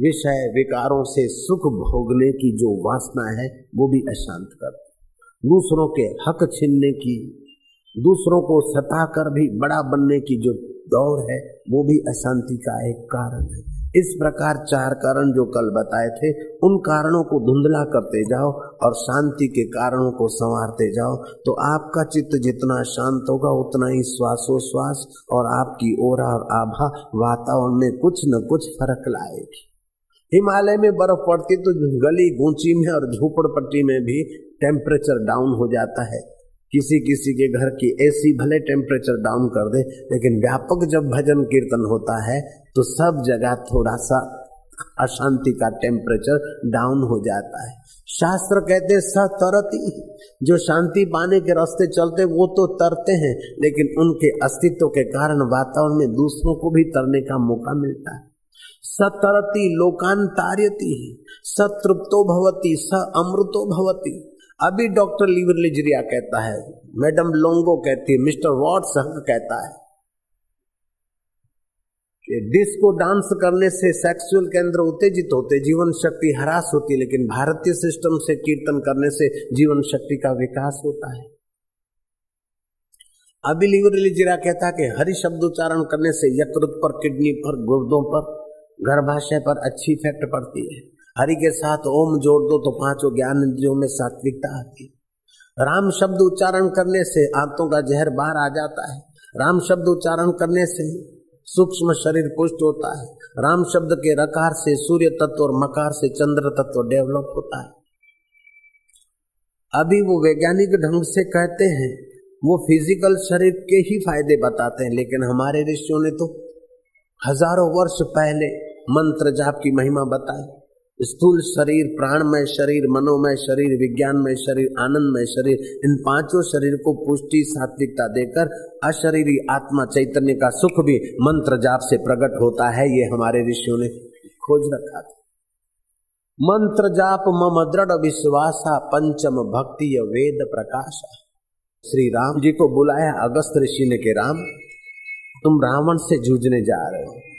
विषय विकारों से सुख भोगने की जो वासना है, वो भी अशांत कर। दूसरों के हक छीनने की, दूसरों को सताकर भी बड़ा बनने की जो दौड़ है, वो भी अशांति का एक कारण है। इस प्रकार चार कारण जो कल बताए थे, उन कारणों को धुंधला करते जाओ और शांति के कारणों को संवारते जाओ। तो आपका चित्त जितना शांत होगा, उतना ही श्वासोश्वास और आपकी ओरा और आभा वातावरण में कुछ न कुछ फ़र्क लाएगी। हिमालय में बर्फ़ पड़ती तो गली गूंची में और झोपड़पट्टी में भी टेम्परेचर डाउन हो जाता है। किसी किसी के घर की एसी भले टेम्परेचर डाउन कर दे, लेकिन व्यापक जब भजन कीर्तन होता है तो सब जगह थोड़ा सा अशांति का टेम्परेचर डाउन हो जाता है। शास्त्र कहते हैं सतरती जो शांति पाने के रास्ते चलते, वो तो तरते हैं, लेकिन उनके अस्तित्व के कारण वातावरण में दूसरों को भी तरने का मौका मिलता है। सतरती लोकांतार्यति सतृप्तो भवती, स अमृतो भवती। अभी डॉक्टर लीवर लिजरिया कहता है, मैडम लोंगो कहती है, मिस्टर वॉट्स कहता है कि डिस्को डांस करने से सेक्सुअल केंद्र उत्तेजित होते, जीवन शक्ति हरास होती, लेकिन भारतीय सिस्टम से कीर्तन करने से जीवन शक्ति का विकास होता है। अभी लीवर लिजरिया कहता है कि हरि शब्द उच्चारण करने से यकृत पर, किडनी पर, गुर्दों पर गर्भाशय पर अच्छी इफ़ेक्ट पड़ती है। हरि के साथ ओम जोड़ दो तो पाँचों ज्ञान इंद्रियों में सात्विकता आती राम शब्द उच्चारण करने से आंतों का जहर बाहर आ जाता है। राम शब्द उच्चारण करने से सूक्ष्म शरीर पुष्ट होता है। राम शब्द के रकार से सूर्य तत्व और मकार से चंद्र तत्व डेवलप होता है। अभी वो वैज्ञानिक ढंग से कहते हैं, वो फ़िज़िकल शरीर के ही फ़ायदे बताते हैं, लेकिन हमारे ऋषियों ने तो हज़ारों वर्ष पहले मंत्र जाप की महिमा बताई स्थूल शरीर, प्राणमय शरीर, मनोमय शरीर, विज्ञानमय शरीर, आनंदमय शरीर, इन पाँचों शरीर को पुष्टि, सात्विकता देकर अशरीरी आत्मा चैतन्य का सुख भी मंत्र जाप से प्रकट होता है, ये हमारे ऋषियों ने खोज रखा था। मंत्र जाप मम दृढ़ विश्वासा पंचम भक्ति वेद प्रकाश। श्री राम जी को बुलाया, अगस्त ऋषि ने के राम, तुम रावण से जूझने जा रहे हो।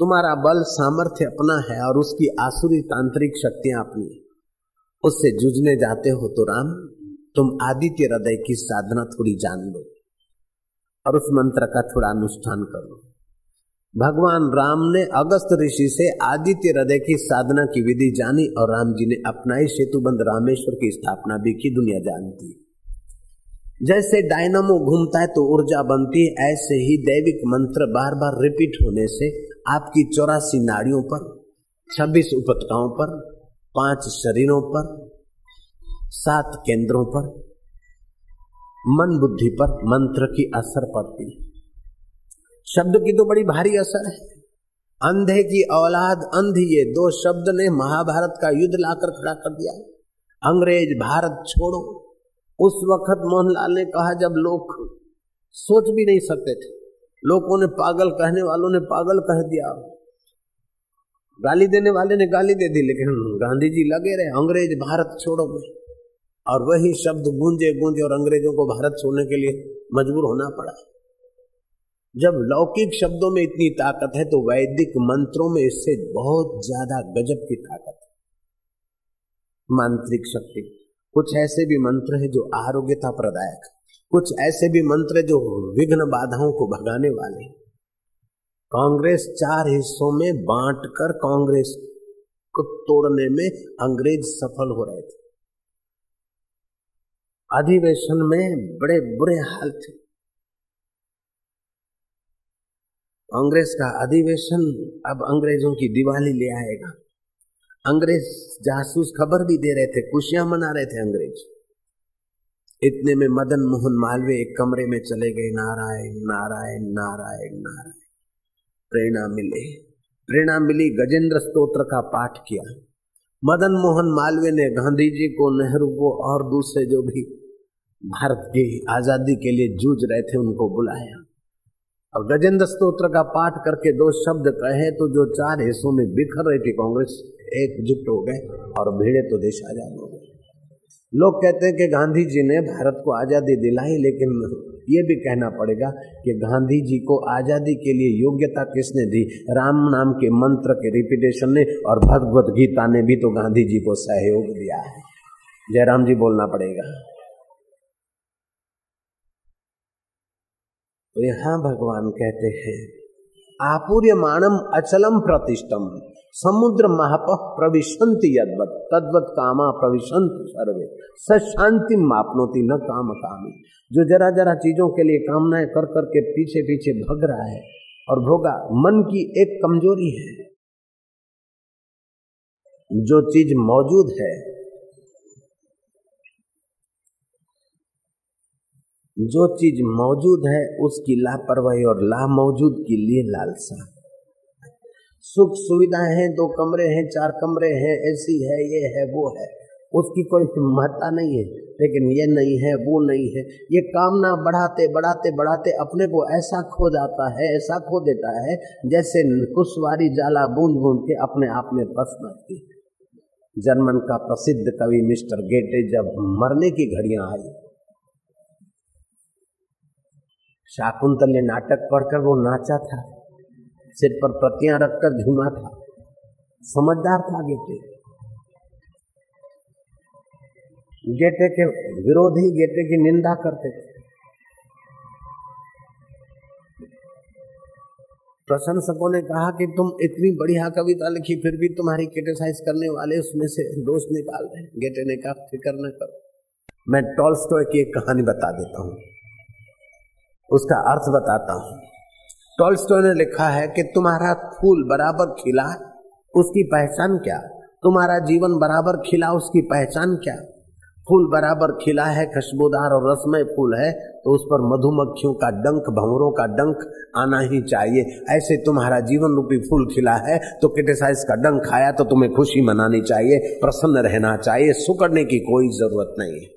तुम्हारा बल, सामर्थ्य अपना है और उसकी आसुरी तांत्रिक शक्तियाँ अपनी उससे जूझने जाते हो तो राम, तुम आदित्य हृदय की साधना थोड़ी जान लो और उस मंत्र का थोड़ा अनुष्ठान करो। भगवान राम ने अगस्त ऋषि से आदित्य हृदय की साधना की विधि जानी और राम जी ने अपनाई सेतुबंद रामेश्वर की स्थापना भी की, दुनिया जानती। जैसे डायनामो घूमता है तो ऊर्जा बनती है, ऐसे ही दैविक मंत्र बार बार रिपीट होने से आपकी चौरासी नाड़ियों पर, छब्बीस उपतकाओं पर, पाँच शरीरों पर, सात केंद्रों पर, मन बुद्धि पर मंत्र की असर पड़ती है। शब्द की तो बड़ी भारी असर है। अंधे की औलाद, अंधी ये दो शब्द ने महाभारत का युद्ध लाकर खड़ा कर दिया अंग्रेज़, भारत छोड़ो। उस वक्त मोहनलाल ने कहा, जब लोग सोच भी नहीं सकते थे लोगों ने पागल कहने वालों ने पागल कह दिया। गाली देने वाले ने गाली दे दी, लेकिन गांधी जी लगे रहे, अंग्रेज़ भारत छोड़ो में और वही शब्द गूंजे गूंजे और अंग्रेज़ों को भारत छोड़ने के लिए मजबूर होना पड़ा। जब लौकिक शब्दों में इतनी ताकत है तो वैदिक मंत्रों में इससे बहुत ज़्यादा गजब की ताकत है। मांत्रिक शक्ति। कुछ ऐसे भी मंत्र है जो आरोग्यता प्रदायक कुछ ऐसे भी मंत्र जो विघ्न बाधाओं को भगाने वाले कांग्रेस चार हिस्सों में बांटकर कांग्रेस को तोड़ने में अंग्रेज़ सफल हो रहे थे। अधिवेशन में बड़े बुरे हाल थे। कांग्रेस का अधिवेशन अब अंग्रेज़ों की दिवाली ले आएगा। अंग्रेज़ जासूस खबर भी दे रहे थे, खुशियाँ मना रहे थे अंग्रेज़। इतने में मदन मोहन मालवे एक कमरे में चले गए, नारायण नारायण नारायण नारायण। प्रेरणा मिले। प्रेरणा मिली, गजेंद्र स्तोत्र का पाठ किया। मदन मोहन मालवे ने गांधी जी को, नेहरू को और दूसरे जो भी भारत की आज़ादी के लिए जूझ रहे थे, उनको बुलाया। और गजेंद्र स्तोत्र का पाठ करके दो शब्द कहे तो जो चार हिस्सों में बिखर रही थी, कांग्रेस एकजुट हो गए और भीड़े तो देश आज़ाद हो गए। लोग कहते हैं कि गांधी जी ने भारत को आज़ादी दिलाई, लेकिन ये भी कहना पड़ेगा कि गांधी जी को आज़ादी के लिए योग्यता किसने दी? राम नाम के मंत्र के रिपीटेशन ने और भगवत गीता ने भी तो गांधी जी को सहयोग दिया है। जयराम जी, बोलना पड़ेगा। तो यहाँ भगवान कहते हैं आपूर्य मानम अचलम प्रतिष्ठम। समुद्र महाप प्रविशंति यदवत, तद्वत कामा प्रविशंत सर्वे। स शांति मापनोती न काम कामी। जो जरा जरा चीज़ों के लिए कामनाएँ कर कर के पीछे पीछे भग रहा है और भोगा, मन की एक कमज़ोरी है। जो चीज़ मौजूद है, जो चीज़ मौजूद है, उसकी लापरवाही और ला मौजूद के लिए लालसा। सुख सुविधाएँ हैं, दो कमरे हैं, चार कमरे हैं ऐसी है, ये है, वो है। उसकी कोई महत्ता नहीं है, लेकिन ये नहीं है, वो नहीं है। ये कामना बढ़ाते बढ़ाते बढ़ाते अपने को ऐसा खो जाता है, ऐसा खो देता है, जैसे कुशवारी जाला बूंद बूंद के अपने आप में फंस जाती है। जर्मन का प्रसिद्ध कवि मिस्टर गेटे जब मरने की घड़ियाँ आई, शाकुंतल ने नाटक पढ़कर वो नाचा था। सिर पर पत्तियाँ रखकर झूमा था। समझदार था गेटे। गेटे के विरोधी गेटे की निंदा करते थे। प्रशंसकों ने कहा कि तुम इतनी बढ़िया कविता लिखी, फिर भी तुम्हारी क्रिटिसाइज करने वाले उसमें से दोष निकाल रहे गेटे ने कहा, फ़िक्र न करो। मैं टॉल्स्टॉय की एक कहानी बता देता हूँ। उसका अर्थ बताता हूँ। टॉल्स्टो ने लिखा है कि तुम्हारा फूल बराबर खिला, उसकी पहचान क्या? तुम्हारा जीवन बराबर खिला, उसकी पहचान क्या? फूल बराबर खिला है, खुशबूदार और रसमय फूल है तो उस पर मधुमक्खियों का डंक, भंवरों का डंक आना ही चाहिए। ऐसे तुम्हारा जीवन रूपी फूल खिला है तो क्रिटिसाइज का डंक खाया तो तुम्हें खुशी मनानी चाहिए, प्रसन्न रहना चाहिए, सुकड़ने की कोई ज़रूरत नहीं है।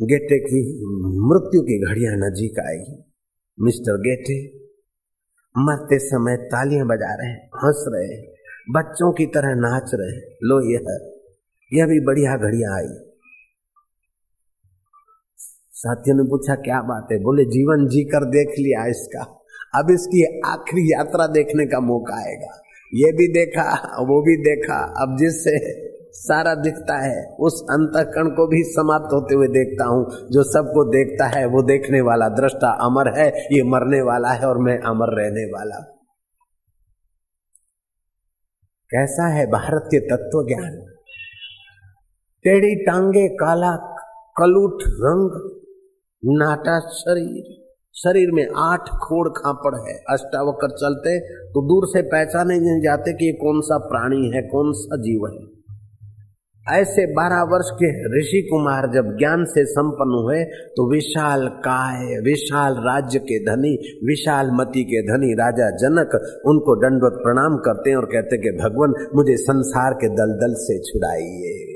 गेटे की मृत्यु की घड़ियाँ नजीक आएगी। मिस्टर गेटे, मरते समय तालियाँ बजा रहे हंस रहे बच्चों की तरह नाच रहे लो यह यह भी बढ़िया घड़िया आई। साथियों ने पूछा, क्या बात है? बोले, जीवन जी कर देख लिया इसका। अब इसकी आखिरी यात्रा देखने का मौका आएगा। ये भी देखा, वो भी देखा, अब जिससे सारा दिखता है। उस अंतकण को भी समाप्त होते हुए देखता हूँ। जो सबको देखता है, वो देखने वाला दृष्टा अमर है। ये मरने वाला है और मैं अमर रहने वाला। कैसा है भारत के तत्व ज्ञान टेढ़ी टांगे, काला कलूट रंग, नाटा शरीर। शरीर में आठ खोड़ खापड़ है। अष्टावकर चलते तो दूर से पहचाने नहीं जाते कि ये कौन सा प्राणी है, कौन सा जीव है। ऐसे बारह वर्ष के ऋषि कुमार जब ज्ञान से संपन्न हुए तो विशाल काय, विशाल राज्य के धनी, विशाल मति के धनी राजा जनक उनको दंडवत प्रणाम करते हैं और कहते हैं कि, भगवान, मुझे संसार के दलदल से छुड़ाइए।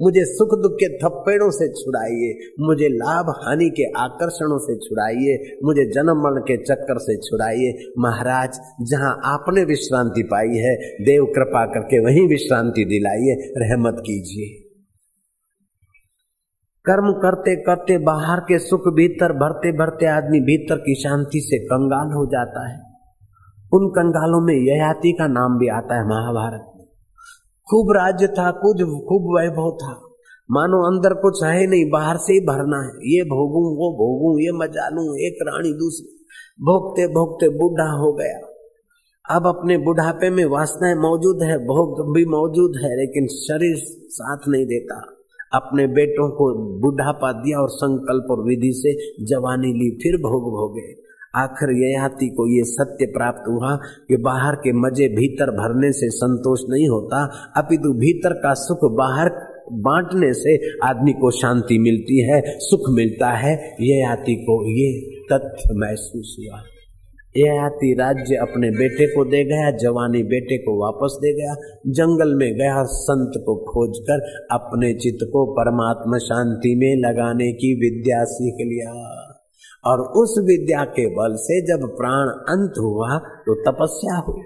मुझे सुख दुख के थप्पेड़ों से छुड़ाइए, मुझे लाभ हानि के आकर्षणों से छुड़ाइए, मुझे जन्म मरण के चक्कर से छुड़ाइए। महाराज, जहाँ आपने विश्रांति पाई है, देव कृपा करके वहीं विश्रांति दिलाइए, रहमत कीजिए। कर्म करते करते बाहर के सुख भीतर, भरते भरते आदमी भीतर की शांति से कंगाल हो जाता है। उन कंगालों में ययाति का नाम भी आता है महाभारत। खूब राज्य था, कुछ खूब वैभव था। मानो अंदर कुछ है नहीं, बाहर से ही भरना है। ये भोगू, वो भोगू, ये मज़ा लू एक रानी दूसरी। भोगते भोगते बूढ़ा हो गया। अब अपने बुढ़ापे में वासनाएँ मौजूद है, भोग भी मौजूद है, लेकिन शरीर साथ नहीं देता। अपने बेटों को बुढ़ापा दिया और संकल्प और विधि से जवानी ली, फिर भोग भोगे। आखिर ययाति को ये सत्य प्राप्त हुआ कि बाहर के मज़े भीतर भरने से संतोष नहीं होता, अपितु भीतर का सुख बाहर बांटने से आदमी को शांति मिलती है, सुख मिलता है। ययाति को ये तथ्य महसूस हुआ। ययाति राज्य अपने बेटे को दे गया, जवानी बेटे को वापस दे गया, जंगल में गया संत को खोजकर अपने चित्त को परमात्मा शांति में लगाने की विद्या सीख लिया। और उस विद्या के बल से जब प्राण अंत हुआ तो तपस्या हुई।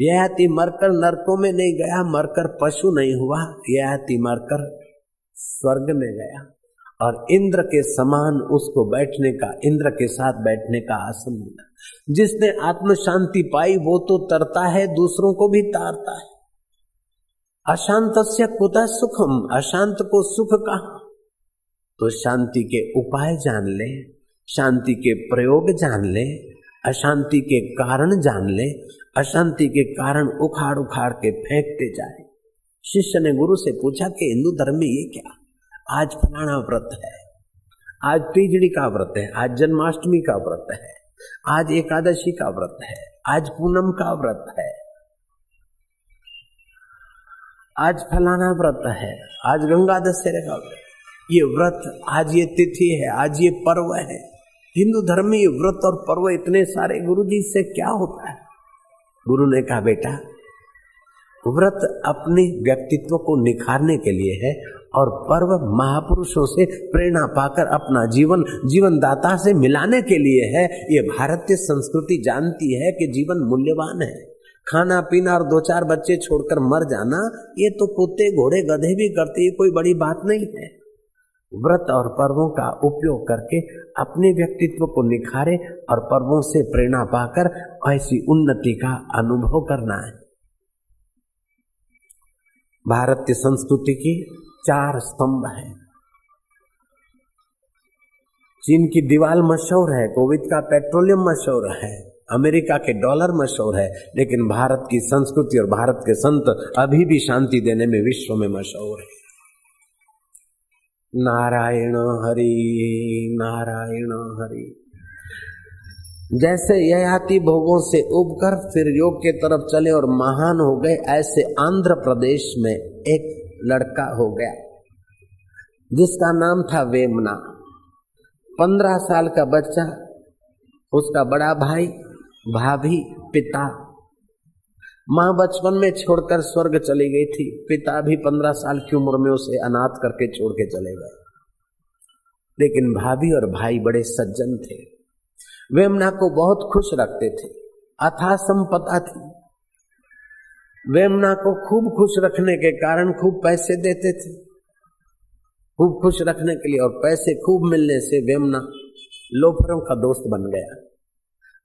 यह हाथी मरकर नरकों में नहीं गया, मरकर पशु नहीं हुआ, यह हाथी मरकर स्वर्ग में गया। और इंद्र के समान उसको बैठने का, इंद्र के साथ बैठने का आसन मिला। जिसने आत्म शांति पाई, वो तो तरता है, दूसरों को भी तारता है। अशांत से कुता सुखम? अशांत को सुख कहा? तो शांति के उपाय जान ले। शांति के प्रयोग जान ले, अशांति के कारण जान ले, अशांति के कारण उखाड़ उखाड़ के फेंकते जाए। शिष्य ने गुरु से पूछा कि हिंदू धर्म में ये क्या? आज फलाना व्रत है, आज तीजड़ी का व्रत है, आज जन्माष्टमी का व्रत है, आज एकादशी का व्रत है, आज पूनम का व्रत है, आज फलाना व्रत है, आज गंगा दशहरे का व्रत ये व्रत, आज ये तिथि है, आज ये पर्व है। हिंदू धर्म में ये व्रत और पर्व इतने सारे गुरु जी से क्या होता है? गुरु ने कहा, बेटा, व्रत अपने व्यक्तित्व को निखारने के लिए है और पर्व महापुरुषों से प्रेरणा पाकर अपना जीवन जीवन दाता से मिलाने के लिए है। ये भारतीय संस्कृति जानती है कि जीवन मूल्यवान है। खाना, पीना और दो चार बच्चे छोड़कर मर जाना, ये तो कुत्ते, घोड़े, गधे भी करते ये कोई बड़ी बात नहीं है। व्रत और पर्वों का उपयोग करके अपने व्यक्तित्व को निखारे और पर्वों से प्रेरणा पाकर ऐसी उन्नति का अनुभव करना है। भारतीय संस्कृति की चार स्तंभ है। चीन की दीवार मशहूर है, कोविड का पेट्रोलियम मशहूर है, अमेरिका के डॉलर मशहूर है, लेकिन भारत की संस्कृति और भारत के संत अभी भी शांति देने में विश्व में मशहूर है। नारायण हरि नारायण हरि। जैसे ययाति भोगों से उबकर फिर योग के तरफ़ चले और महान हो गए, ऐसे आंध्र प्रदेश में एक लड़का हो गया, जिसका नाम था वेमना। पंद्रह साल का बच्चा, उसका बड़ा भाई, भाभी, पिता माँ बचपन में छोड़कर स्वर्ग चली गई थी। पिता भी पंद्रह साल की उम्र में उसे अनाथ करके छोड़ के चले गए। लेकिन भाभी और भाई बड़े सज्जन थे। वे अमना को बहुत खुश रखते थे। अथा संपदा थी वेमना को खूब खुश रखने के कारण खूब पैसे देते थे। खूब खुश रखने के लिए और पैसे खूब मिलने से वेमना लोफरों का दोस्त बन गया।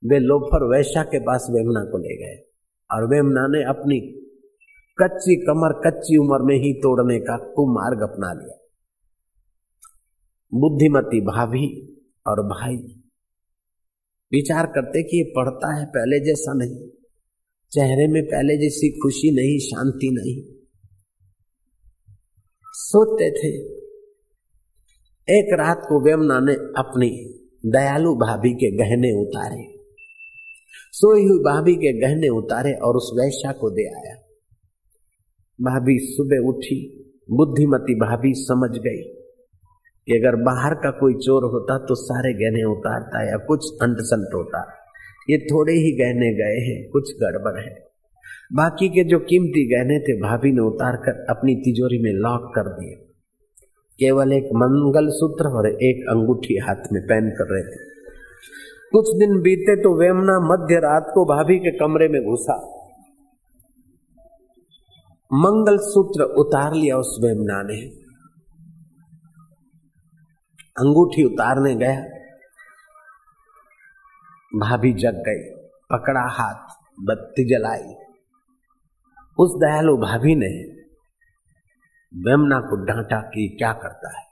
वे लोफर वैशा के पास वेमना को ले गए। और वेमना ने अपनी कच्ची कमर कच्ची उम्र में ही तोड़ने का कुमार्ग अपना लिया। बुद्धिमती भाभी और भाई विचार करते कि ये पढ़ता है पहले जैसा नहीं, चेहरे में पहले जैसी खुशी नहीं, शांति नहीं। सोचते थे, एक रात को वेमना ने अपनी दयालु भाभी के गहने उतारे। सोई हुई भाभी के गहने उतारे और उस वैश्या को दे आया। भाभी सुबह उठी, बुद्धिमती भाभी समझ गई कि अगर बाहर का कोई चोर होता तो सारे गहने उतारता या कुछ अंट संट होता। ये थोड़े ही गहने गए हैं, कुछ गड़बड़ है। बाकी के जो कीमती गहने थे, भाभी ने उतार कर अपनी तिजोरी में लॉक कर दिए। केवल एक मंगल सूत्र और एक अंगूठी हाथ में पहन कर रहे थे कुछ दिन बीते तो वेमना मध्य रात को भाभी के कमरे में घुसा। मंगल सूत्र उतार लिया उस वेमना ने। अंगूठी उतारने गया। भाभी जग गई, पकड़ा हाथ, बत्ती जलाई। उस दयालु भाभी ने वेमना को डांटा कि क्या करता है?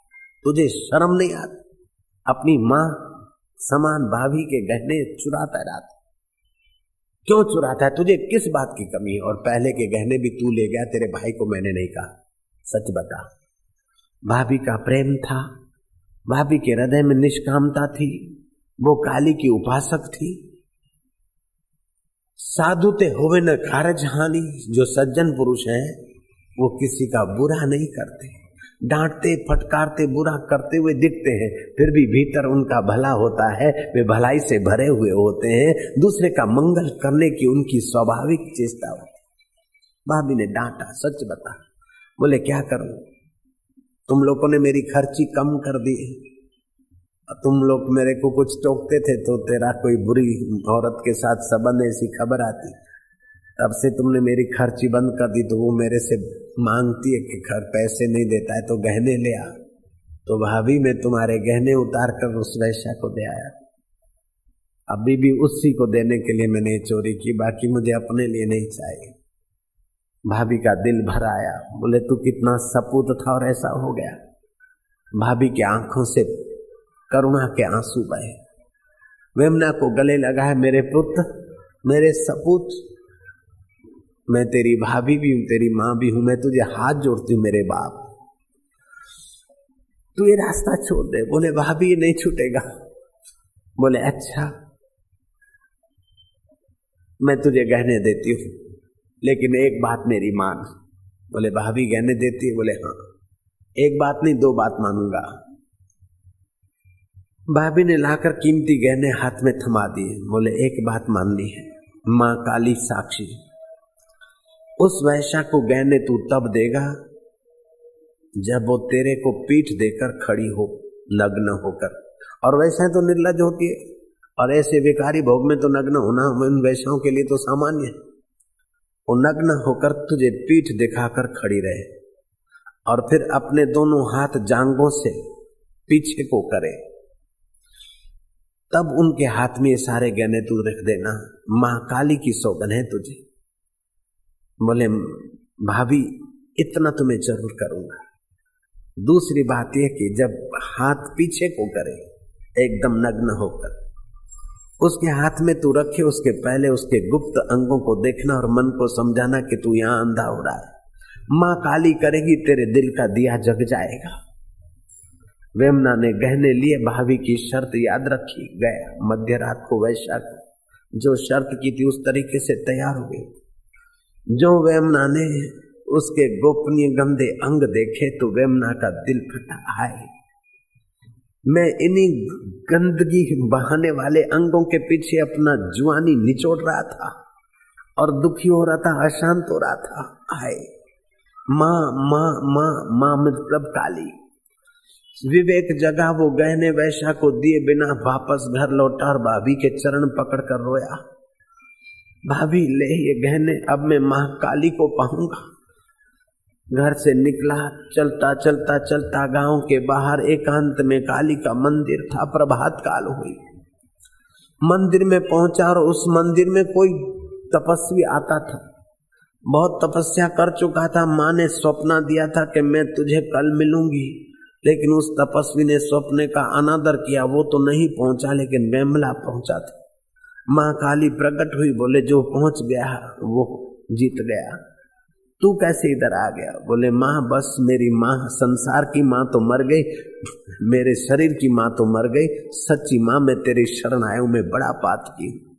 तुझे शर्म नहीं आती? अपनी माँ समान भाभी के गहने चुराता रहता। क्यों चुराता है? तुझे किस बात की कमी है? और पहले के गहने भी तू ले गया, तेरे भाई को मैंने नहीं कहा। सच बता। भाभी का प्रेम था। भाभी के हृदय में निष्कामता थी। वो काली की उपासक थी। साधु ते न कारज हानि। जो सज्जन पुरुष हैं, वो किसी का बुरा नहीं करते। डांटते, फटकारते, बुरा करते हुए दिखते हैं, फिर भी भीतर उनका भला होता है, वे भलाई से भरे हुए होते हैं, दूसरे का मंगल करने की उनकी स्वाभाविक चेष्टा होती भाभी ने डांटा, सच बता। बोले, क्या करूँ? तुम लोगों ने मेरी खर्ची कम कर दी तुम लोग मेरे को कुछ टोकते थे तो तेरा कोई बुरी औरत के साथ संबंध ऐसी खबर आती। तब से तुमने मेरी खर्ची बंद कर दी तो वो मेरे से मांगती है कि घर पैसे नहीं देता है तो गहने ले आ। तो भाभी मैं तुम्हारे गहने उतार कर उस वैश्या को दे आया। अभी भी उसी को देने के लिए मैंने चोरी की, बाकी मुझे अपने लिए नहीं चाहिए। भाभी का दिल भर आया। बोले, तू कितना सपूत था और ऐसा हो गया। भाभी की आँखों से करुणा के आँसू बहे। वेमना को गले लगा है, मेरे पुत्र, मेरे सपूत मैं तेरी भाभी भी हूँ, तेरी माँ भी हूँ, मैं तुझे हाथ जोड़ती हूँ, मेरे बाप। तू ये रास्ता छोड़ दे। बोले, भाभी, ये नहीं छूटेगा। बोले अच्छा मैं तुझे गहने देती हूँ, लेकिन एक बात मेरी मान। बोले, भाभी, गहने देती है? बोले हाँ। एक बात नहीं, दो बात मानूँगा। भाभी ने लाकर कीमती गहने हाथ में थमा दिए। बोले, एक बात माननी है। माँ काली साक्षी। उस वैश्या को गहने तू तब देगा, जब वो तेरे को पीठ देकर खड़ी हो, नग्न होकर। और वैसा तो निर्लज होती है, और ऐसे विकारी भोग में तो नग्न होना उन वैश्याओं के लिए तो सामान्य है। वो नग्न होकर तुझे पीठ दिखाकर खड़ी रहे, और फिर अपने दोनों हाथ जांगों से पीछे को करे। तब उनके हाथ में सारे गहने तू रख देना महाकाली की सौगन है तुझे। बोले, भाभी, इतना तो मैं ज़रूर करूँगा। दूसरी बात यह कि जब हाथ पीछे को करे, एकदम नग्न होकर, उसके हाथ में तू रखे, उसके पहले उसके गुप्त अंगों को देखना और मन को समझाना कि तू यहाँ अंधा हो रहा है। माँ काली करेगी, तेरे दिल का दिया जग जाएगा। वेमना ने गहने लिए, भाभी की शर्त याद रखी, गया मध्य रात को वैशा को, जो शर्त की थी उस तरीके से तैयार हो गई। जो वेमना ने उसके गोपनीय गंदे अंग देखे तो वेमना का दिल फटा आए मैं इन्हीं गंदगी बहाने वाले अंगों के पीछे अपना जुआनी निचोड़ रहा था और दुखी हो रहा था, अशांत हो रहा था आए माँ माँ माँ माँ मतलब काली। विवेक जगा वो गहने वैशा को दिए बिना वापस घर लौटा और भाभी के चरण पकड़ कर रोया। भाभी, ले ये गहने, अब मैं महाकाली को पाऊँगा घर से निकला, चलता चलता चलता गाँव के बाहर एकांत में काली का मंदिर था, प्रभात काल हुई। मंदिर में पहुँचा और उस मंदिर में कोई तपस्वी आता था। बहुत तपस्या कर चुका था, माँ ने स्वप्न दिया था कि मैं तुझे कल मिलूँगी, लेकिन उस तपस्वी ने स्वप्न का अनादर किया, वो तो नहीं पहुँचा, लेकिन वेमला पहुँचा था। माँ काली प्रकट हुई, बोले, जो पहुँच गया, वो जीत गया। तू कैसे इधर आ गया? बोले, माँ, बस मेरी माँ, संसार की माँ तो मर गई, मेरे शरीर की माँ तो मर गई, सच्ची माँ, मैं तेरी शरण आयु में बड़ा पात की।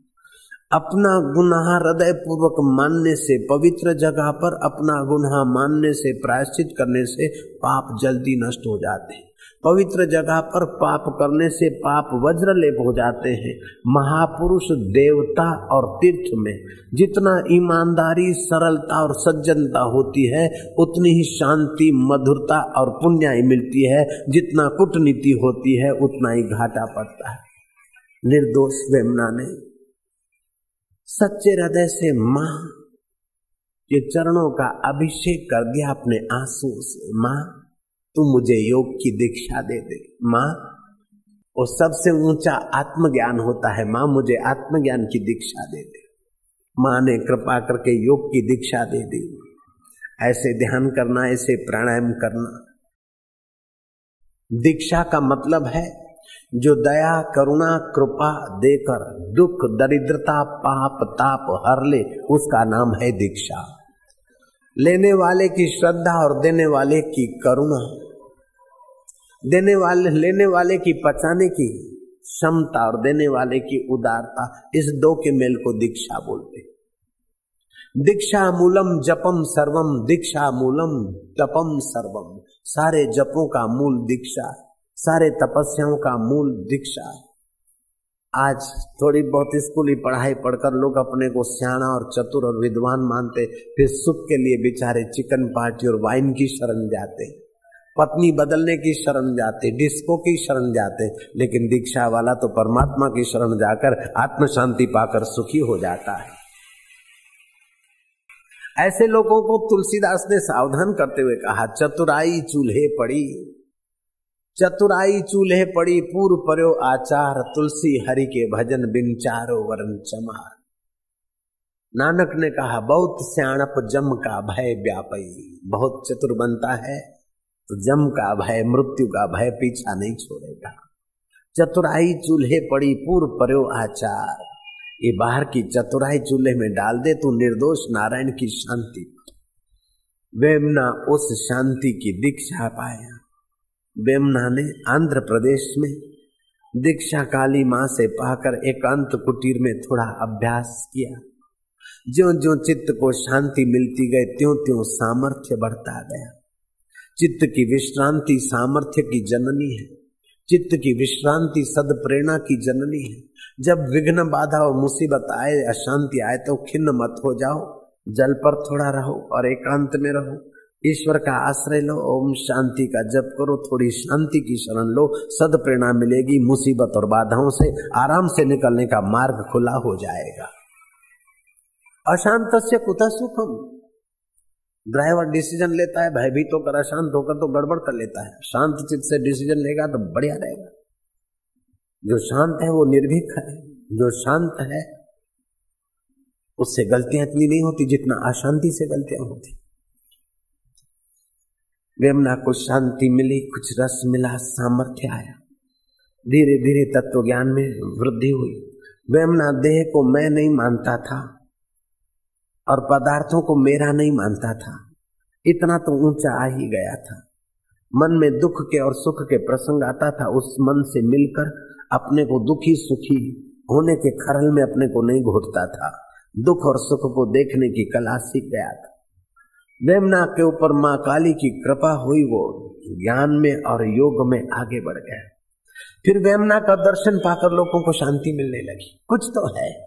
अपना गुनाह हृदय पूर्वक मानने से, पवित्र जगह पर अपना गुनाह मानने से, प्रायश्चित करने से, पाप जल्दी नष्ट हो जाते पवित्र जगह पर पाप करने से पाप वज्र लेप हो जाते हैं। महापुरुष देवता और तीर्थ में जितना ईमानदारी, सरलता और सज्जनता होती है, उतनी ही शांति, मधुरता और पुण्याई मिलती है। जितना कूटनीति होती है, उतना ही घाटा पड़ता है। निर्दोष वेमना ने सच्चे हृदय से माँ के चरणों का अभिषेक कर दिया अपने आँसू से। माँ तू मुझे योग की दीक्षा दे दे। माँ, वो सबसे ऊँचा आत्मज्ञान होता है। माँ, मुझे आत्मज्ञान की दीक्षा दे दे। माँ ने कृपा करके योग की दीक्षा दे दी। ऐसे ध्यान करना, ऐसे प्राणायाम करना। दीक्षा का मतलब है जो दया, करुणा, कृपा देकर दुख, दरिद्रता, पाप, ताप हर ले उसका नाम है दीक्षा। लेने वाले की श्रद्धा और देने वाले की करुणा। देने वाले, लेने वाले की पचाने की क्षमता और देने वाले की उदारता इस दो के मेल को दीक्षा बोलते दीक्षा मूलम जपम सर्वम, दीक्षा मूलम तपम सर्वम। सारे जपों का मूल दीक्षा, सारे तपस्याओं का मूल दीक्षा। आज थोड़ी बहुत स्कूली पढ़ाई पढ़कर लोग अपने को सियाणा और चतुर और विद्वान मानते, फिर सुख के लिए बेचारे चिकन पार्टी और वाइन की शरण जाते पत्नी बदलने की शरण जाते, डिस्को की शरण जाते, लेकिन दीक्षा वाला तो परमात्मा की शरण जाकर आत्म शांति पाकर सुखी हो जाता है। ऐसे लोगों को तुलसीदास ने सावधान करते हुए कहा, चतुराई चूल्हे पड़ी, चतुराई चूल्हे पड़ी पूर्व पर्यो आचार, तुलसी हरि के भजन बिन चारो वरण चमार। नानक ने कहा, बहुत सियाणप जम का भय व्यापी बहुत चतुर बनता है तो जम का भय, मृत्यु का भय पीछा नहीं छोड़ेगा। चतुराई चूल्हे पड़ी पूर्व पर्यो आचार। ये बाहर की चतुराई चूल्हे में डाल दे तो निर्दोष नारायण की शांति। वेमना उस शांति की दीक्षा पाया। वेमना ने आंध्र प्रदेश में दीक्षा काली माँ से पाकर एकांत कुटीर में थोड़ा अभ्यास किया। ज्यो ज्यो चित्त को शांति मिलती गई त्यों त्यों सामर्थ्य बढ़ता गया। चित्त की विश्रांति सामर्थ्य की जननी है। चित्त की विश्रांति सद प्रेरणा की जननी है। जब विघ्न बाधा और मुसीबत आए, अशांति आए तो खिन्न मत हो जाओ। जल पर थोड़ा रहो और एकांत में रहो। ईश्वर का आश्रय लो, ओम शांति का जप करो, थोड़ी शांति की शरण लो। सद प्रेरणा मिलेगी मुसीबत और बाधाओं से। आराम से निकलने का मार्ग खुला हो जाएगा। अशांत से कुत सुखम? ड्राइवर डिसीज़न लेता है, भयभीत होकर, अशांत होकर तो गड़बड़ कर लेता है। शांत चित्त से डिसीज़न लेगा तो बढ़िया रहेगा। जो शांत है, वो निर्भीक है। जो शांत है, उससे गलतियाँ इतनी नहीं होती जितना अशांति से गलतियाँ होती। वेमना को शांति मिली, कुछ रस मिला, सामर्थ्य आया। धीरे धीरे तत्व ज्ञान में वृद्धि हुई। वेमना, देह को मैं नहीं मानता था। और पदार्थों को मेरा नहीं मानता था। इतना तो ऊँचा आ ही गया था। मन में दुख के और सुख के प्रसंग आता था, उस मन से मिलकर अपने को दुखी सुखी होने के खरल में अपने को नहीं घोटता था। दुख और सुख को देखने की कला सीख गया था। वेमना के ऊपर माँ काली की कृपा हुई, वो ज्ञान में और योग में आगे बढ़ गया। फिर वेमना का दर्शन पाकर लोगों को शांति मिलने लगी। कुछ तो है।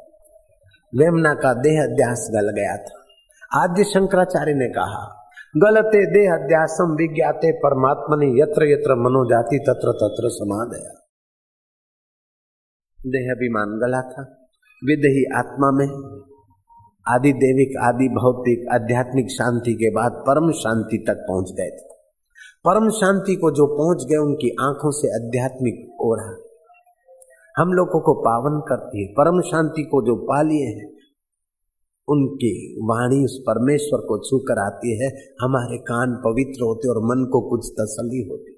वेमना का देह अध्यास गल गया था। आद्य शंकराचार्य ने कहा, गलते देह अध्यासम विज्ञाते परमात्मा ने यत्र यत्र मनोजाति तत्र तत्र समादया। देह अभिमान गला था। विद ही आत्मा में आदि देविक, आदि भौतिक, आध्यात्मिक शांति के बाद परम शांति तक पहुँच गए थे। परम शांति को जो पहुँच गए, उनकी आँखों से आध्यात्मिक ओढ़ा हम लोगों को पावन करती है, परम शांति को जो पा लिए हैं, उनकी वाणी उस परमेश्वर को छू कर आती है, हमारे कान पवित्र होते और मन को कुछ तसली होती।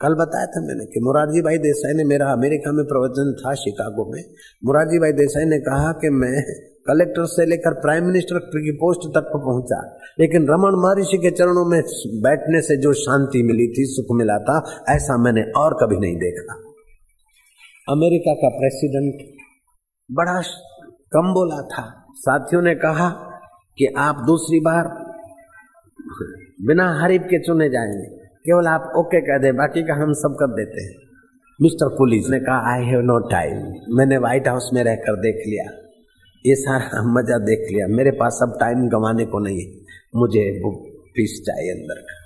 कल बताया था मैंने कि मुरारजी भाई देसाई ने मेरा अमेरिका में प्रवचन था शिकागो में। मुरारजी भाई देसाई ने कहा कि मैं कलेक्टर से लेकर प्राइम मिनिस्टर की पोस्ट तक पहुँचा, लेकिन रमन महर्षि के चरणों में बैठने से जो शांति मिली थी, सुख मिला था, ऐसा मैंने और कभी नहीं देखा। अमेरिका का प्रेसिडेंट बड़ा कम बोला था। साथियों ने कहा कि आप दूसरी बार बिना हरीफ के चुने जाएँगे। केवल आप ओके कह दे, बाकी का हम सब कर देते हैं। मिस्टर पुलिस ने कहा आई हैव नो टाइम मैंने व्हाइट हाउस में रहकर देख लिया। ये सारा मज़ा देख लिया। मेरे पास अब टाइम गंवाने को नहीं है। मुझे पीस चाहिए अंदर का।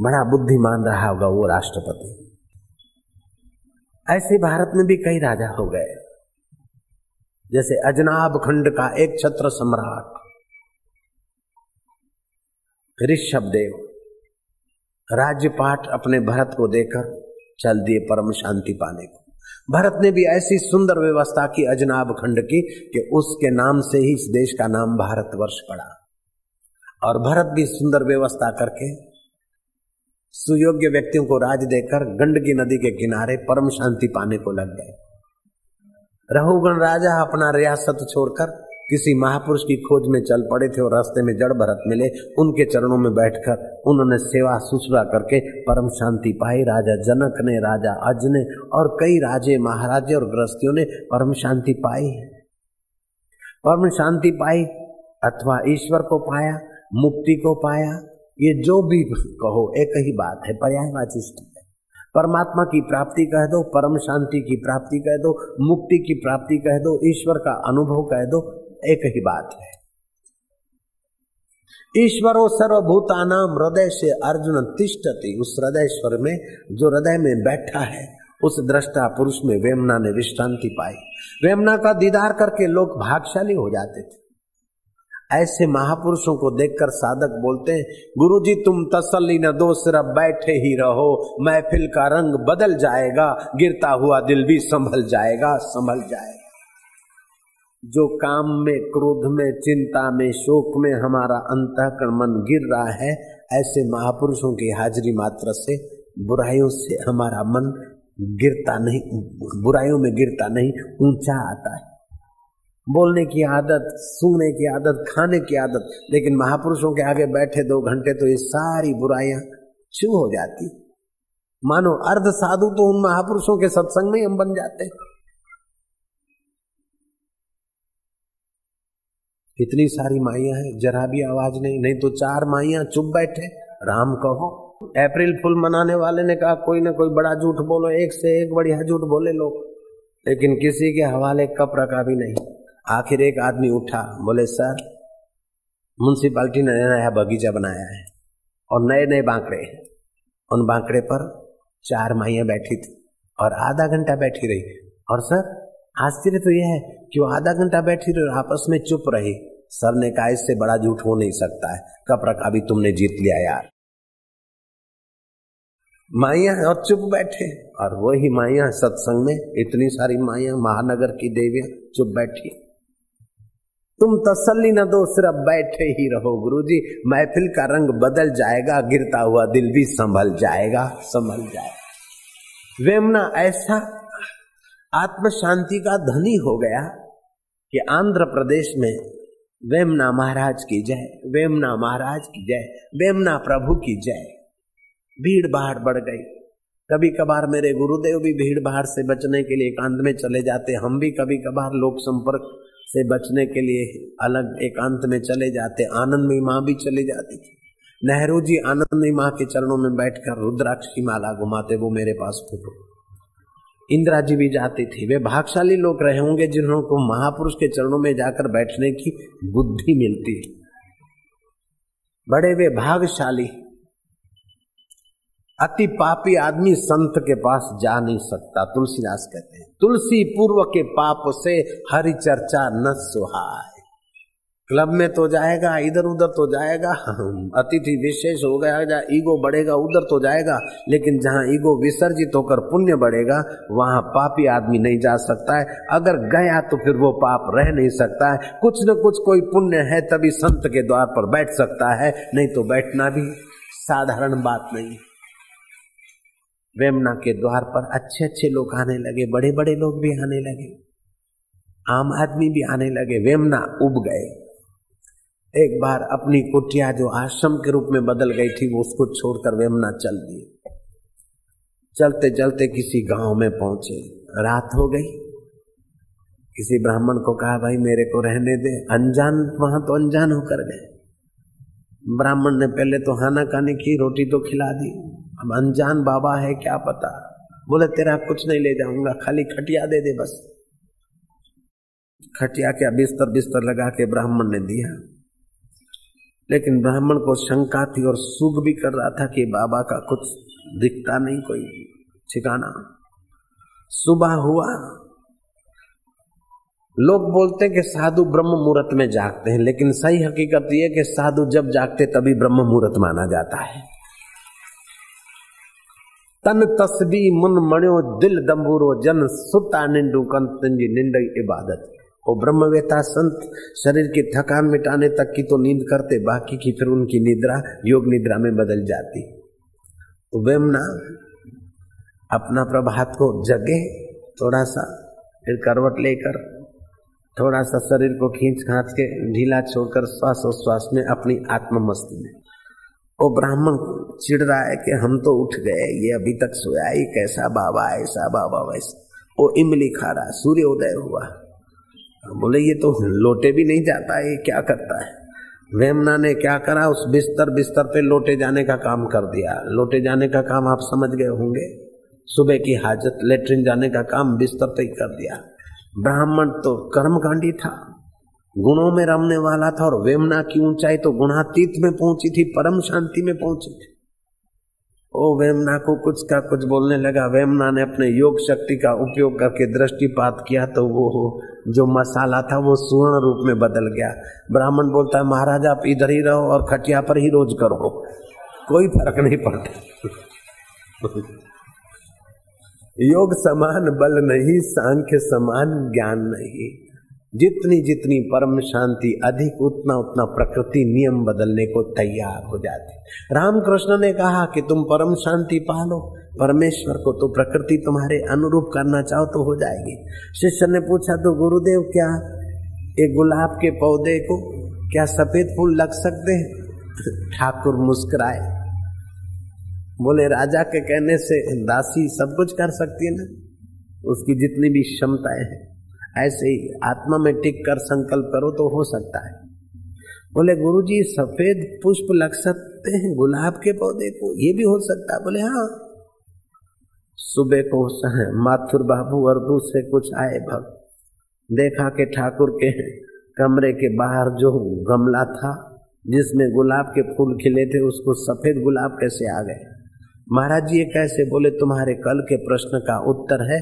बड़ा बुद्धिमान रहा होगा वो राष्ट्रपति। ऐसे भारत में भी कई राजा हो गए। जैसे अजनाब खंड का एक छत्र सम्राट ऋषभ देव राज्यपाठ अपने भरत को देकर चल दिए परम शांति पाने को। भरत ने भी ऐसी सुंदर व्यवस्था की अजनाब खंड की कि उसके नाम से ही इस देश का नाम भारतवर्ष पड़ा। और भरत भी सुंदर व्यवस्था करके सुयोग्य व्यक्तियों को राज देकर गंडकी नदी के किनारे परम शांति पाने को लग गए। रहुगण राजा अपना रियासत छोड़कर किसी महापुरुष की खोज में चल पड़े थे और रास्ते में जड़ भरत मिले, उनके चरणों में बैठकर उन्होंने सेवा सुसरा करके परम शांति पाई। राजा जनक ने, राजा अज ने और कई राजे, महाराजे और गृहस्थियों ने परम शांति पाई। परम शांति पाई अथवा ईश्वर को पाया, मुक्ति को पाया ये जो भी कहो, एक ही बात है, पर्यायवाची परमात्मा की प्राप्ति कह दो, परम शांति की प्राप्ति कह दो, मुक्ति की प्राप्ति कह दो, ईश्वर का अनुभव कह दो, एक ही बात है। ईश्वरो सर्वभूतानाम हृदय से अर्जुन तिष्ठती, उस हृदय स्वर में, जो हृदय में बैठा है, उस दृष्टा पुरुष में वेमना ने विश्रांति पाई। वेमना का दीदार करके लोग भागशाली हो जाते थे। ऐसे महापुरुषों को देखकर साधक बोलते हैं गुरु जी तुम तसल्ली न दो, सिर्फ़ बैठे ही रहो, महफिल का रंग बदल जाएगा, गिरता हुआ दिल भी संभल जाएगा संभल जाएगा। जो काम में, क्रोध में, चिंता में, शोक में हमारा अंतःकरण मन गिर रहा है, ऐसे महापुरुषों की हाजिरी मात्र से बुराइयों से हमारा मन गिरता नहीं, बुराइयों में गिरता नहीं, ऊँचा आता है। बोलने की आदत सुनने की आदत, खाने की आदत। लेकिन महापुरुषों के आगे बैठे दो घंटे तो ये सारी बुराइयाँ छू हो जाती। मानो अर्ध साधु तो उन महापुरुषों के सत्संग में हम बन जाते। इतनी सारी माइया है, जरा भी आवाज़ नहीं नहीं तो चार माइया चुप बैठे। राम कहो, अप्रैल फुल मनाने वाले ने कहा, कोई ना कोई बड़ा झूठ बोलो, एक से एक बढ़िया झूठ बोले लोग। लेकिन किसी के हवाले कप रखा भी नहीं। आखिर एक आदमी उठा, बोले, सर म्यूनसिपालिटी ने नया बगीचा बनाया है और नए नए बांकड़े उन बांकड़े पर चार माइया बैठी थी और आधा घंटा बैठी रही। और सर, आश्चर्य तो यह है कि वो आधा घंटा बैठी रही और आपस में चुप रही। सर ने कहा, इससे बड़ा झूठ हो नहीं सकता है। कब रखा भी तुमने जीत लिया यार? माइया और चुप बैठे। और वही माइया सत्संग में इतनी सारी माइया, महानगर की देवियाँ चुप बैठी। तुम तसल्ली न दो, सिर्फ़ बैठे ही रहो गुरुजी। महफिल का रंग बदल जाएगा, गिरता हुआ दिल भी संभल जाएगा संभल जाएगा। वेमना, ऐसा आत्म शांति का धनी हो गया कि आंध्र प्रदेश में वेमना महाराज की जय, वेमना महाराज की जय, वेमना प्रभु की जय। भीड़ भाड़ बढ़ गई। कभी कभार मेरे गुरुदेव भी भीड़ भाड़ से बचने के लिए एकांत में चले जाते, हम भी कभी कभार लोक संपर्क से बचने के लिए अलग एकांत में चले जाते आनंदमयी माँ भी चली जाती थी। नेहरू जी आनंदमयी माँ के चरणों में बैठकर रुद्राक्ष की माला घुमाते, वो मेरे पास फ़ोटो इंदिरा जी भी जाती थी। वे भागशाली लोग रहे होंगे जिन्हों को महापुरुष के चरणों में जाकर बैठने की बुद्धि मिलती। है बड़े वे भागशाली अति पापी आदमी संत के पास जा नहीं सकता, तुलसीदास कहते हैं। तुलसी पूर्व के पाप से हरि चर्चा न सुहाय क्लब में तो जाएगा इधर उधर तो जाएगा, अतिथि विशेष हो गया, जहाँ ईगो बढ़ेगा, उधर तो जाएगा, लेकिन जहाँ ईगो विसर्जित होकर पुण्य बढ़ेगा, वहाँ पापी आदमी नहीं जा सकता है। अगर गया तो फिर वो पाप रह नहीं सकता है। कुछ न कुछ कोई पुण्य है, तभी संत के द्वार पर बैठ सकता है, नहीं तो बैठना भी साधारण बात नहीं। वेमना के द्वार पर अच्छे अच्छे लोग आने लगे बड़े बड़े लोग भी आने लगे। आम आदमी भी आने लगे, वेमना उब गए। एक बार अपनी कुटिया जो आश्रम के रूप में बदल गई थी, वो उसको छोड़कर वेमना चल दिए। चलते चलते किसी गाँव में पहुँचे। रात हो गई। किसी ब्राह्मण को कहा, भाई, मेरे को रहने दे। अनजान, वहाँ तो अनजान होकर गए। ब्राह्मण ने पहले तो हाना कानी की, रोटी तो खिला दी। अब अनजान बाबा है, क्या पता? बोले, तेरा कुछ नहीं ले जाऊँगा, खाली खटिया दे दे बस। खटिया क्या बिस्तर बिस्तर लगा के ब्राह्मण ने दिया। लेकिन ब्राह्मण को शंका थी और सुख भी कर रहा था कि बाबा का कुछ दिखता नहीं, कोई ठिकाना। सुबह हुआ। लोग बोलते हैं कि साधु ब्रह्म मुहूर्त में जागते हैं, लेकिन सही हकीकत यह कि साधु जब जागते तभी ब्रह्म मुहूर्त माना जाता है। तन तस्बी मुन मणियो, दिल दम्बूरो जन सुता निंडू कंतंजी निंड इबादत। वो ब्रह्मवेता संत, शरीर की थकान मिटाने तक की तो नींद करते, बाकी की फिर उनकी निद्रा, योग निद्रा में बदल जाती। तो वेमना अपना प्रभात को जगे थोड़ा सा फिर करवट लेकर थोड़ा सा शरीर को खींच खांच के ढीला छोड़कर श्वास और श्वास में अपनी आत्ममस्ती में। वो ब्राह्मण चिड़ रहा है कि हम तो उठ गए, ये अभी तक सोया ही कैसा बाबा ऐसा बाबा वैसा। वो इमली खा रहा सूर्य उदय हुआ। बोले, ये तो लोटे भी नहीं जाता है क्या करता है? वेमना ने क्या करा? उस बिस्तर बिस्तर पे लोटे जाने का काम कर दिया। लोटे जाने का काम आप समझ गए होंगे। सुबह की हाजत, लेटरिन जाने का काम बिस्तर पे ही कर दिया। ब्राह्मण तो कर्मकांडी था। गुणों में रमने वाला था और वेमना की ऊंचाई तो गुणातीत में पहुँची थी, परम शांति में पहुँची थी। ओ वेमना को कुछ का कुछ बोलने लगा। वेमना ने अपने योग शक्ति का उपयोग करके दृष्टिपात किया तो वो जो मसाला था वो सुवर्ण रूप में बदल गया। ब्राह्मण बोलता है महाराज, आप इधर ही रहो और खटिया पर ही रोज करो। कोई फ़र्क नहीं पड़ता। योग समान, बल नहीं, सांख्य समान, ज्ञान नहीं। जितनी जितनी परम शांति, अधिक उतना उतना प्रकृति नियम बदलने को तैयार हो जाती। रामकृष्ण ने कहा कि तुम परम शांति पालो, परमेश्वर को तो प्रकृति तुम्हारे अनुरूप करना चाहो तो हो जाएगी। शिष्य ने पूछा तो गुरुदेव, क्या एक गुलाब के पौधे को, क्या सफ़ेद फूल लग सकते हैं? ठाकुर मुस्कुराए। बोले, राजा के कहने से दासी सब कुछ कर सकती है ना? उसकी जितनी भी क्षमताएँ हैं ऐसे ही आत्मा में टिक कर संकल्प करो तो हो सकता है। बोले, गुरुजी, सफ़ेद पुष्प लग सकते हैं, गुलाब के पौधे को, ये भी हो सकता है। बोले हाँ। सुबह को माथुर बाबू और दूसरे कुछ आए भक्त, देखा कि ठाकुर के कमरे के बाहर जो गमला था, जिसमें गुलाब के फूल खिले थे, उसको सफ़ेद गुलाब कैसे आ गए? महाराज जी कैसे बोले, तुम्हारे कल के प्रश्न का उत्तर है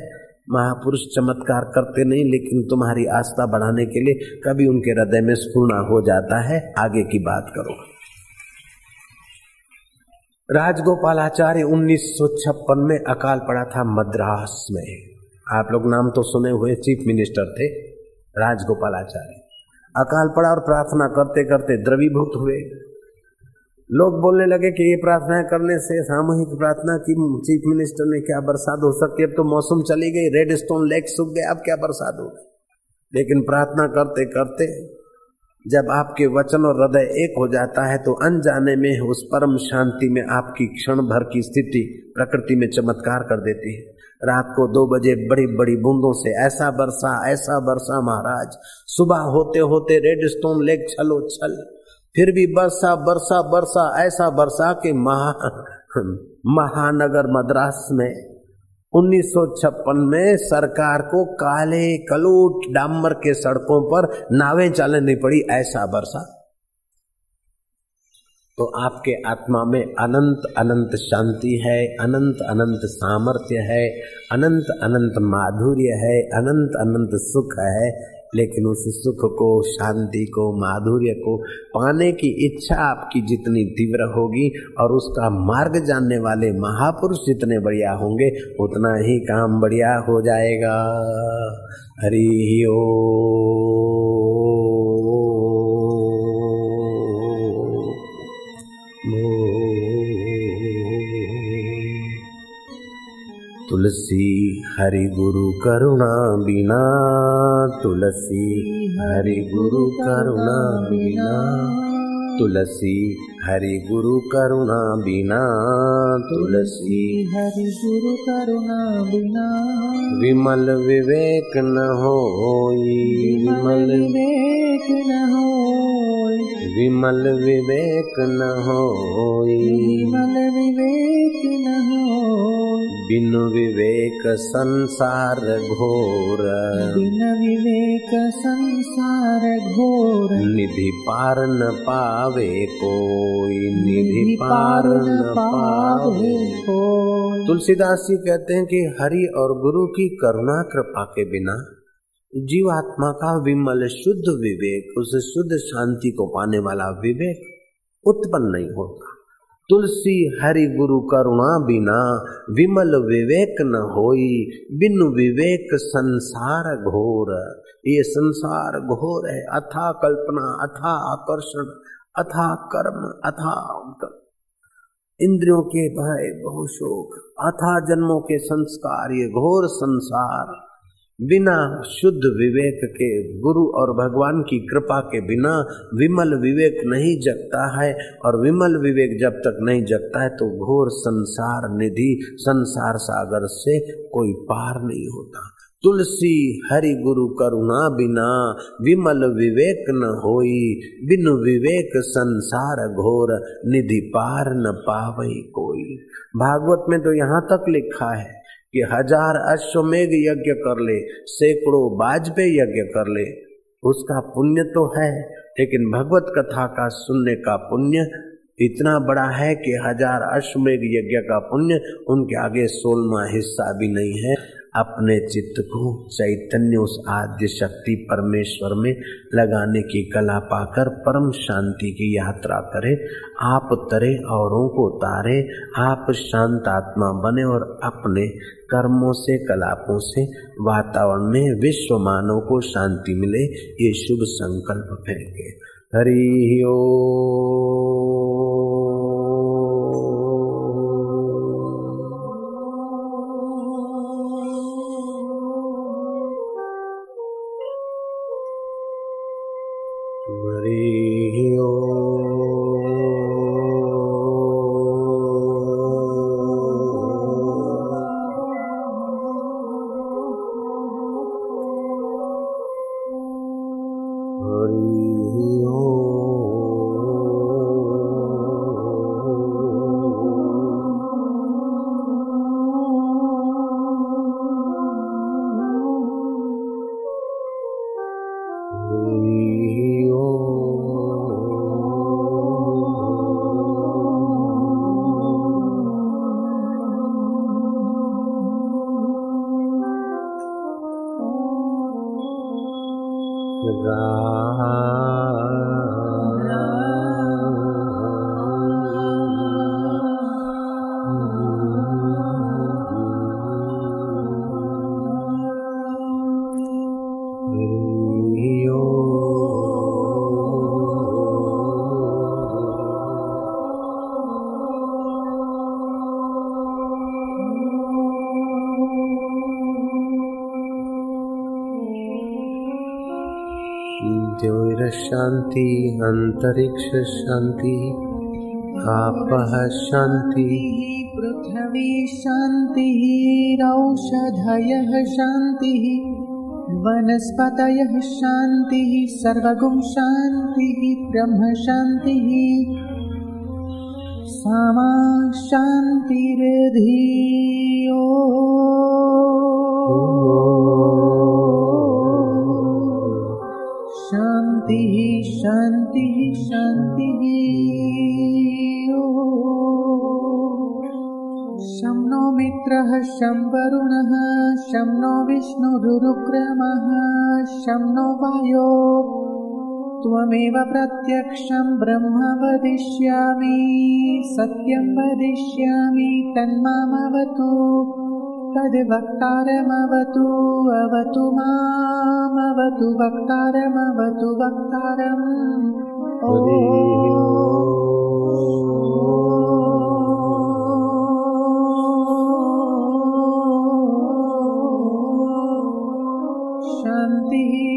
महापुरुष चमत्कार करते नहीं, लेकिन तुम्हारी आस्था बढ़ाने के लिए कभी उनके हृदय में स्पूर्णा हो जाता है। आगे की बात करो। राजगोपालाचार्य 1956 में अकाल पड़ा था मद्रास में। आप लोग नाम तो सुने हुए चीफ मिनिस्टर थे, राजगोपालाचार्य। अकाल पड़ा और प्रार्थना करते करते द्रवीभूत हुए। लोग बोलने लगे कि ये प्रार्थना करने से, सामूहिक प्रार्थना की चीफ मिनिस्टर ने क्या बरसात हो सकती है? अब तो मौसम चली गई, रेड स्टोन लेक सूख गए, अब क्या बरसात होगी लेकिन प्रार्थना करते करते, जब आपके वचन और हृदय एक हो जाता है तो अनजाने में उस परम शांति में आपकी क्षण भर की स्थिति प्रकृति में चमत्कार कर देती है। रात को दो बजे बड़ी बड़ी बूंदों से, ऐसा बरसा ऐसा बरसा महाराज, सुबह होते होते रेड स्टोन लेक छलो छल फिर भी बरसा बरसा बरसा, ऐसा बरसा कि महा, महानगर मद्रास में 1956 में सरकार को काले कलूट डामर के सड़कों पर नावें चलनी पड़ी ऐसा बरसा। तो आपके आत्मा में अनंत अनंत शांति है, अनंत अनंत सामर्थ्य है, अनंत अनंत माधुर्य है, अनंत अनंत सुख है लेकिन उस सुख को, शांति को, माधुर्य को पाने की इच्छा आपकी जितनी तीव्र होगी और उसका मार्ग जानने वाले महापुरुष जितने बढ़िया होंगे, उतना ही काम बढ़िया हो जाएगा। हरि ओ। तुलसी हरि गुरु करुणा बिना तुलसी। हरि गुरु करुणा बिना तुलसी। हरि गुरु करुणा बिना तुलसी। हरि गुरु करुणा बिना विमल विवेक न हो विमल विवेक न हो विमल विवेक न हो विमल विवेक न हो बिनु विवेक संसार घोर। बिन विवेक संसार घोर। निधि पार न पावे कोई। निधि पार न पावे को तुलसीदास जी कहते हैं कि हरि और गुरु की करुणा कृपा के बिना जीवात्मा का विमल शुद्ध विवेक उस शुद्ध शांति को पाने वाला विवेक उत्पन्न नहीं होता। तुलसी हरि गुरु करुणा बिना विमल विवेक न होई, बिन विवेक संसार घोर। ये संसार घोर है, अथा कल्पना, अथा आकर्षण, अथा कर्म, अथा इंद्रियों के भय, बहुशोक, अथा जन्मों के संस्कार, ये घोर संसार। बिना शुद्ध विवेक के गुरु और भगवान की कृपा के बिना विमल विवेक नहीं जगता है, और विमल विवेक जब तक नहीं जगता है तो घोर संसार निधि, संसार सागर से कोई पार नहीं होता। तुलसी हरि गुरु करुणा बिना विमल विवेक न होई, बिन विवेक संसार घोर निधि पार न पावई कोई। भागवत में तो यहाँ तक लिखा है कि हज़ार अश्वमेघ यज्ञ कर ले, सैकड़ों बाजपे यज्ञ कर ले। उसका पुण्य तो है, लेकिन भगवत कथा का सुनने का पुण्य इतना बड़ा है कि हज़ार अश्वमेघ यज्ञ का पुण्य उनके आगे सोलवा हिस्सा भी नहीं है। अपने चित्त को चैतन्य उस आद्य शक्ति परमेश्वर में लगाने की कला पाकर परम शांति की यात्रा करे, आप तरे, औरों को तारे, आप शांत आत्मा बने और अपने कर्मों से, कलापों से वातावरण में विश्व मानव को शांति मिले, ये शुभ संकल्प फेंके हरि ओ। शांति अंतरिक्ष शांति आपः शांति पृथ्वी शान्तिरौषधयः शान्तिः, वनस्पतयः शान्तिः, सर्वगुं शान्तिः ब्रह्म शान्तिः सामा शान्तिर्धियो शं वरुणः शं नो विष्णुरुरुक्रमः शं नो वायो। त्वमेव प्रत्यक्षं ब्रह्म वदिष्यामि सत्यं वदिष्यामि तन्मामवतु। तद्वक्तारमवतु अवतु मामवतु वक्तारमवतु वक्तारम्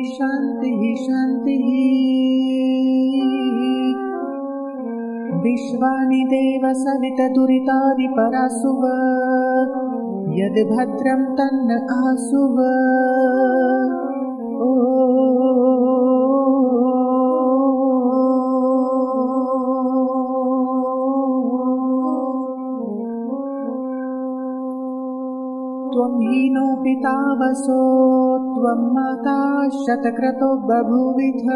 शान्तिः ही शांति विश्वानि देव सवितदुरितादिपरासुव यद्भद्रं तन्न आसुव। ओ त्वं हीनो पितावसो त्वं माता शतक्रतो बभूविथ।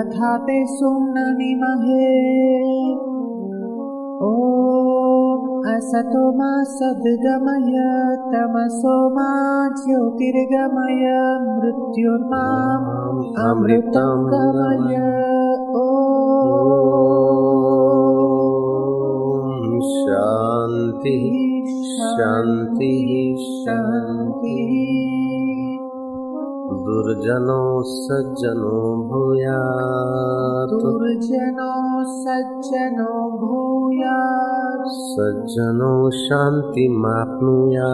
अथा ते सुम्नमिमहे ॐ असतो मा सद्गमय, तमसो मा ज्योतिर्गमय मृत्युर्माम् अमृतं गमय। ॐ शांति शांति शांति। दुर्जनो सज्जनो भूया दुर्जनो सज्जनो सज्जनों सज्जनो मापनुया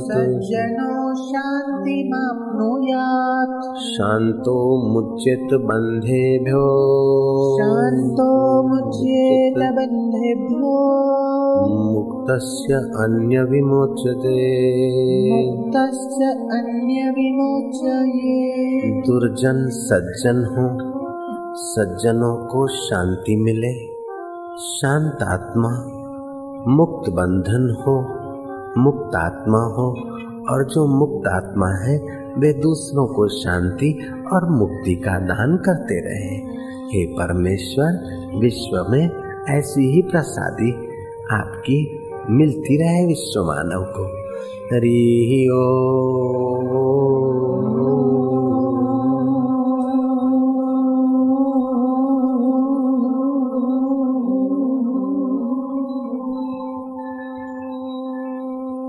सज्जनो शान्तिमाप्नुयात्। शान्तो मुच्यत बन्धेभ्यो। शान्तो मुच्येत बन्धेभ्यो। मुक्तस्य अन्यविमोच्यते मुक्तस्य अन्यविमोचये। दुर्जन सज्जन हो। सज्जनों को शांति मिले। शांत आत्मा मुक्त बंधन हो। मुक्त आत्मा हो। और जो मुक्त आत्मा है, वे दूसरों को शांति और मुक्ति का दान करते रहे। हे परमेश्वर, विश्व में ऐसी ही प्रसादी आपकी मिलती रहे विश्व मानव को। हरी ओ।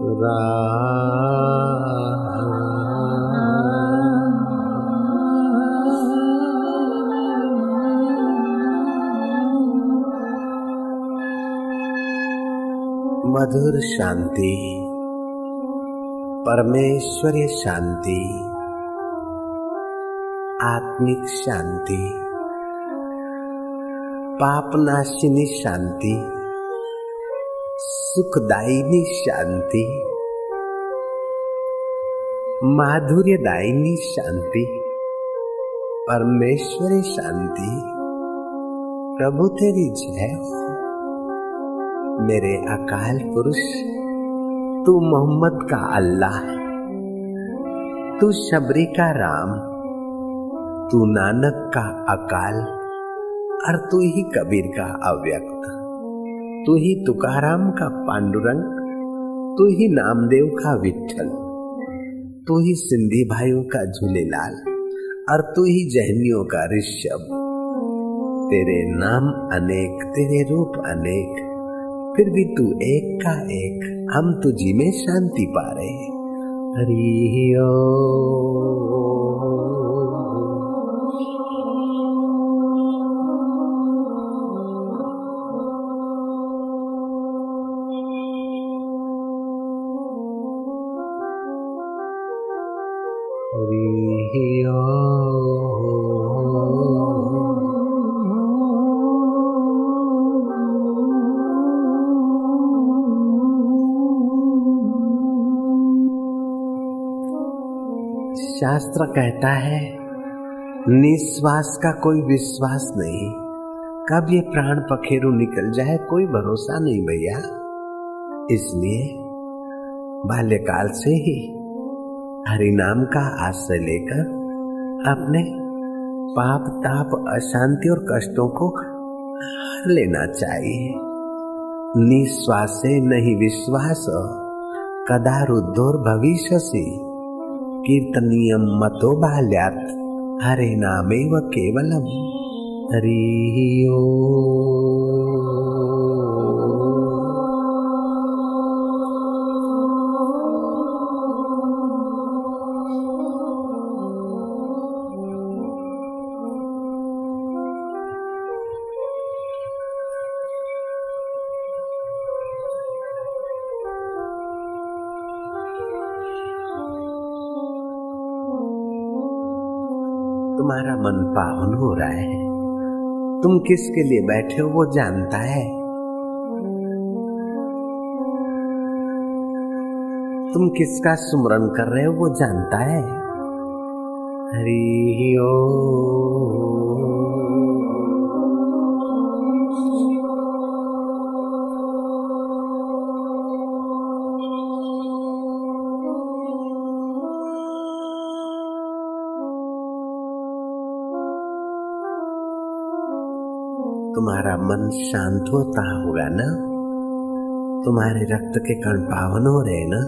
मधुर शांति परमेश्वरी शांति आत्मिक शांति पापनाशिनी शांति। सुखदायिनी शांति। माधुर्यदायिनी शांति। परमेश्वरी शांति। प्रभु तेरी जय मेरे अकाल पुरुष, तू मोहम्मद का अल्लाह तू शबरी का राम, तू नानक का अकाल, और तू ही कबीर का अव्यक्त। तू ही तुकाराम का पांडुरंग, तू ही नामदेव का विठल तू ही सिंधी भाइयों का झूलेलाल और तू ही जहनियों का ऋषभ। तेरे नाम अनेक, तेरे रूप अनेक, फिर भी तू एक का एक, हम तुझी में शांति पा रहे हरि ओ। शास्त्र कहता है निश्वास का कोई विश्वास नहीं। कब ये प्राण पखेरु निकल जाए, कोई भरोसा नहीं भैया। इसलिए बाल्यकाल से ही हरि नाम का आश्रय लेकर अपने पाप, ताप, अशांति और कष्टों को लेना चाहिए। निश्वास नहीं विश्वास कदा रुद्धोर भविष्य कीर्तनीयं मतो बाल्यात् हरेणामेव केवलं हरि ओ तुम्हारा मन पावन हो रहा है। तुम किसके लिए बैठे हो वो जानता है। तुम किसका सुमरण कर रहे हो वो जानता है। हरि ओ मन शांत होता होगा ना? तुम्हारे रक्त के कण पावन हो रहे ना?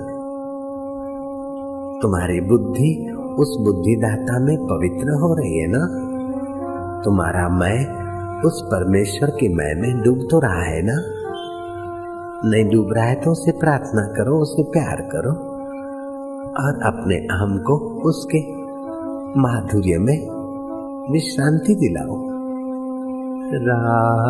तुम्हारी बुद्धि उस बुद्धिदाता में पवित्र हो रही है ना? तुम्हारा मैं उस परमेश्वर की मैं में डूब तो रहा है ना? नहीं डूब रहा है तो उसे प्रार्थना करो, उसे प्यार करो और अपने अहम को उसके माधुर्य में विश्रांति दिलाओ। राम